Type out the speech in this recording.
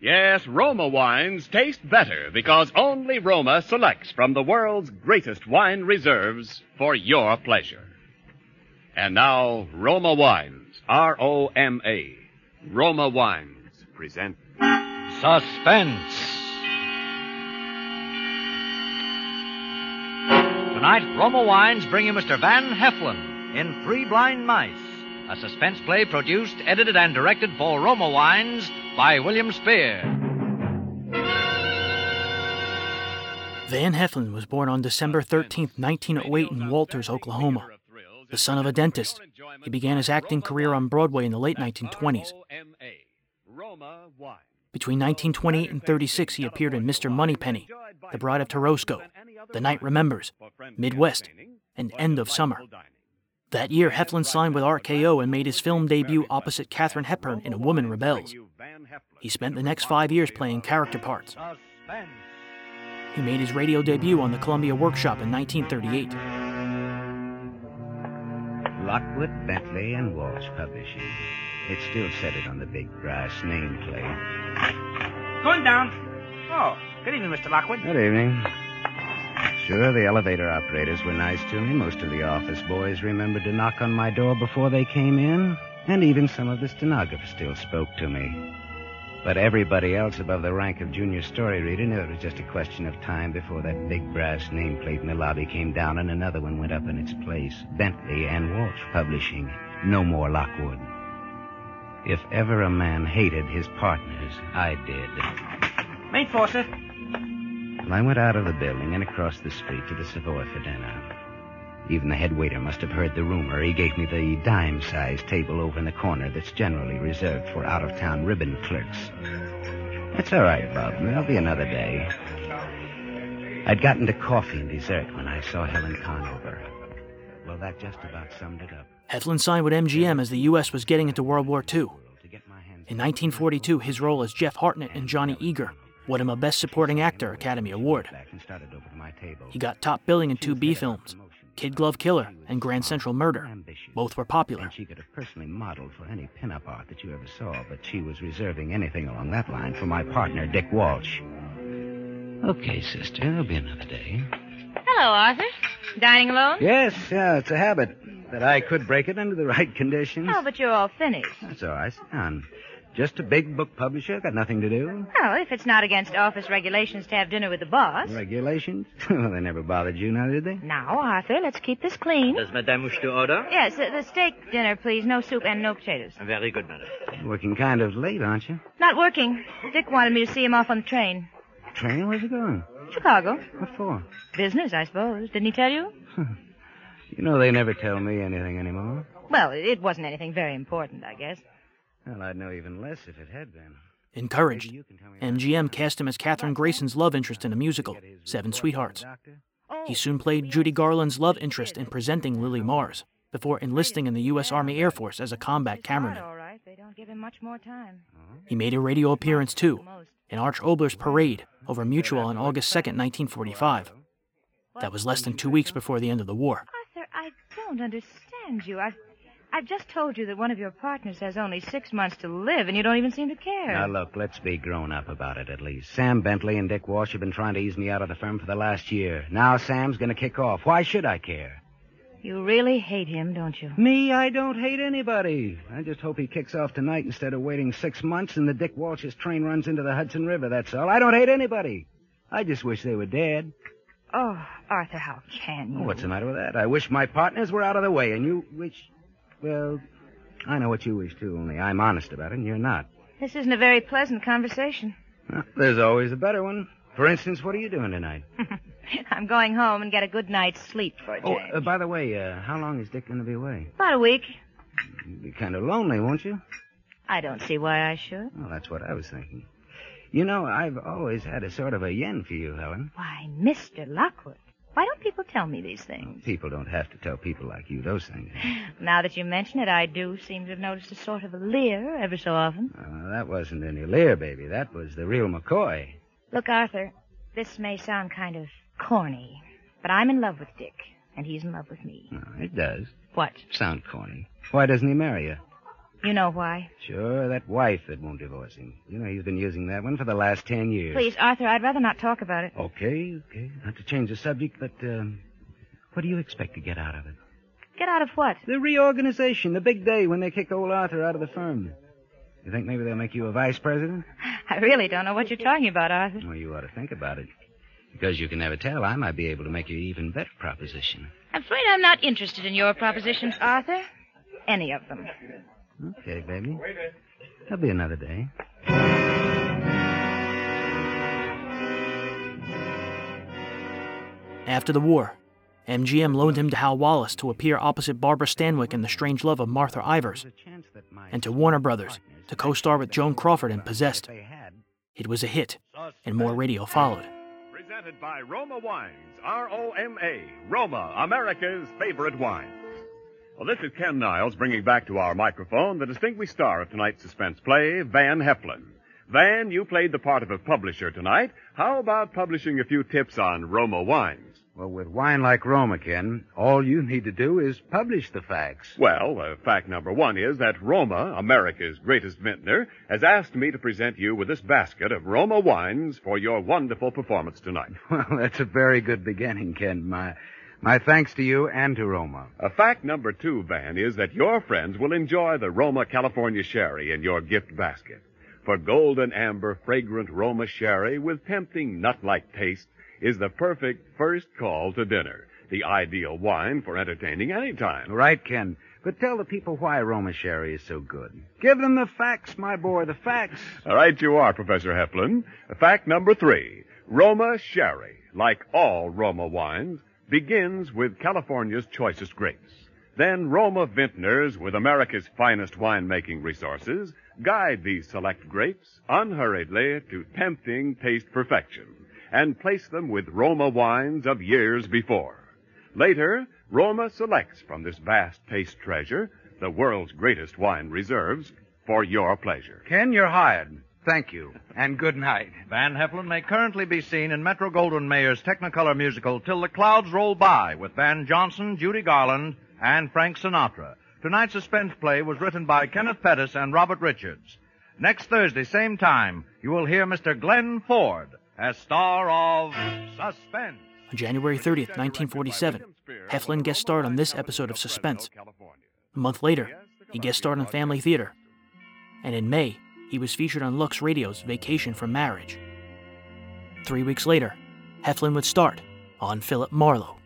Yes, Roma wines taste better because only Roma selects from the world's greatest wine reserves for your pleasure. And now, Roma Wines, R-O-M-A, Roma Wines present Suspense. Tonight, Roma Wines bring you Mr. Van Heflin in Three Blind Mice, a suspense play produced, edited, and directed for Roma Wines by William Spier. Van Heflin was born on December 13, 1908, in Walters, Oklahoma. The son of a dentist, he began his acting career on Broadway in the late 1920s. Between 1928 and 36, he appeared in Mr. Moneypenny, The Bride of Torozko, The Night Remembers, Midwest, and End of Summer. That year, Heflin signed with RKO and made his film debut opposite Katharine Hepburn in A Woman Rebels. He spent the next five years playing character parts. He made his radio debut on the Columbia Workshop in 1938. Lockwood, Bentley, and Walsh Publishing. It still said it on the big brass nameplate. Going down. Oh, good evening, Mr. Lockwood. Good evening. Sure, the elevator operators were nice to me. Most of the office boys remembered to knock on my door before they came in. And even some of the stenographers still spoke to me. But everybody else above the rank of junior story reader knew it was just a question of time before that big brass nameplate in the lobby came down and another one went up in its place. Bentley and Walsh Publishing. No more Lockwood. If ever a man hated his partners, I did. Main sir. Well, I went out of the building and across the street to the Savoy for dinner. Even the head waiter must have heard the rumor. He gave me the dime-sized table over in the corner that's generally reserved for out-of-town ribbon clerks. That's all right, Bob. There'll be another day. I'd gotten to coffee and dessert when I saw Helen Conover. Well, that just about summed it up. Heflin signed with MGM as the U.S. was getting into World War II. In 1942, his role as Jeff Hartnett in Johnny Eager won him a Best Supporting Actor Academy Award. He got top billing in two B films, Kid Glove Killer and Grand Central Murder. Both were popular. And She could have personally modeled for any pinup art that you ever saw, but she was reserving anything along that line for my partner, Dick Walsh. Okay, sister, there'll be another day. Hello, Arthur. Dining alone? Yes, yeah, it's a habit. That I could break it under the right conditions. Oh, but you're all finished. That's all right. Sit down. Just a big book publisher, got nothing to do. Well, if it's not against office regulations to have dinner with the boss. Regulations? well, they never bothered you now, did they? Now, Arthur, let's keep this clean. Does Madame wish to order? Yes, the, the steak dinner, please. No soup and no potatoes. Very good, madam. Working kind of late, aren't you? Not working. Dick wanted me to see him off on the train. Train? Where's he going? Chicago. What for? Business, I suppose. Didn't he tell you? You know they never tell me anything anymore. Well, it wasn't anything very important, I guess. Well, I'd know even less if it had been. Encouraged, MGM cast him as Kathryn Grayson's love interest in a musical, Seven Sweethearts. He soon played Judy Garland's love interest in presenting Lily Mars, before enlisting in the U.S. Army Air Force as a combat cameraman. They don't give him much more time. He made a radio appearance, too, in Arch Oboler's Parade over Mutual on August 2, 1945. That was less than two weeks before the end of the war. Don't understand you. I've, I've just told you that one of your partners has only six months to live, and you don't even seem to care. Now, look, let's be grown up about it at least. Sam Bentley and Dick Walsh have been trying to ease me out of the firm for the last year. Now Sam's going to kick off. Why should I care? You really hate him, don't you? Me, I don't hate anybody. I just hope he kicks off tonight instead of waiting six months and the Dick Walsh's train runs into the Hudson River, that's all. I don't hate anybody. I just wish they were dead. Oh, Arthur, how can you? What's the matter with that? I wish my partners were out of the way, and you wish. Well, I know what you wish, too, only I'm honest about it, and you're not. This isn't a very pleasant conversation. Well, there's always a better one. For instance, what are you doing tonight? I'm going home and get a good night's sleep for a Oh, uh, by the way, uh, how long is Dick going to be away? About a week. You'll be kind of lonely, won't you? I don't see why I should. Well, that's what I was thinking. You know, I've always had a sort of a yen for you, Helen. Why, Mr. Lockwood, why don't people tell me these things? People don't have to tell people like you those things. Now that you mention it, I do seem to have noticed a sort of a leer every so often. Uh, that wasn't any leer, baby. That was the real McCoy. Look, Arthur, this may sound kind of corny, but I'm in love with Dick, and he's in love with me. No, it does. What? Sound corny. Why doesn't he marry you? You know why. Sure, that wife that won't divorce him. You know, he's been using that one for the last ten years. Please, Arthur, I'd rather not talk about it. Okay, okay. Not to change the subject, but, um, what do you expect to get out of it? Get out of what? The reorganization, the big day when they kick old Arthur out of the firm. You think maybe they'll make you a vice president? I really don't know what you're talking about, Arthur. Well, you ought to think about it. Because you can never tell, I might be able to make you an even better proposition. I'm afraid I'm not interested in your propositions, Arthur. Any of them. Okay, baby. There'll be another day. After the war, MGM loaned him to Hal Wallis to appear opposite Barbara Stanwyck in The Strange Love of Martha Ivers, and to Warner Brothers to co star with Joan Crawford in Possessed. It was a hit, and more radio followed. Presented by Roma Wines, R O M A, Roma, America's favorite wine. Well, this is Ken Niles bringing back to our microphone the distinguished star of tonight's suspense play, Van Heflin. Van, you played the part of a publisher tonight. How about publishing a few tips on Roma wines? Well, with wine like Roma, Ken, all you need to do is publish the facts. Well, uh, fact number one is that Roma, America's greatest vintner, has asked me to present you with this basket of Roma wines for your wonderful performance tonight. Well, that's a very good beginning, Ken. My, my thanks to you and to Roma. A fact number two, Van, is that your friends will enjoy the Roma California Sherry in your gift basket. For golden amber, fragrant Roma Sherry with tempting nut-like taste is the perfect first call to dinner. The ideal wine for entertaining any time. Right, Ken. But tell the people why Roma Sherry is so good. Give them the facts, my boy, the facts. All right, you are, Professor Heflin. Fact number three. Roma Sherry, like all Roma wines, begins with California's choicest grapes. Then Roma vintners, with America's finest winemaking resources, guide these select grapes unhurriedly to tempting taste perfection and place them with Roma wines of years before. Later, Roma selects from this vast taste treasure the world's greatest wine reserves for your pleasure. Ken, you're hired. Thank you. And good night. Van Heflin may currently be seen in Metro Goldwyn Mayer's Technicolor musical Till the Clouds Roll By with Van Johnson, Judy Garland, and Frank Sinatra. Tonight's suspense play was written by Kenneth Pettis and Robert Richards. Next Thursday, same time, you will hear Mr. Glenn Ford as star of Suspense. On January 30th, 1947, Heflin guest starred on this episode of Suspense. A month later, he guest starred on Family Theater. And in May, he was featured on Lux Radio's Vacation from Marriage. Three weeks later, Heflin would start on Philip Marlowe.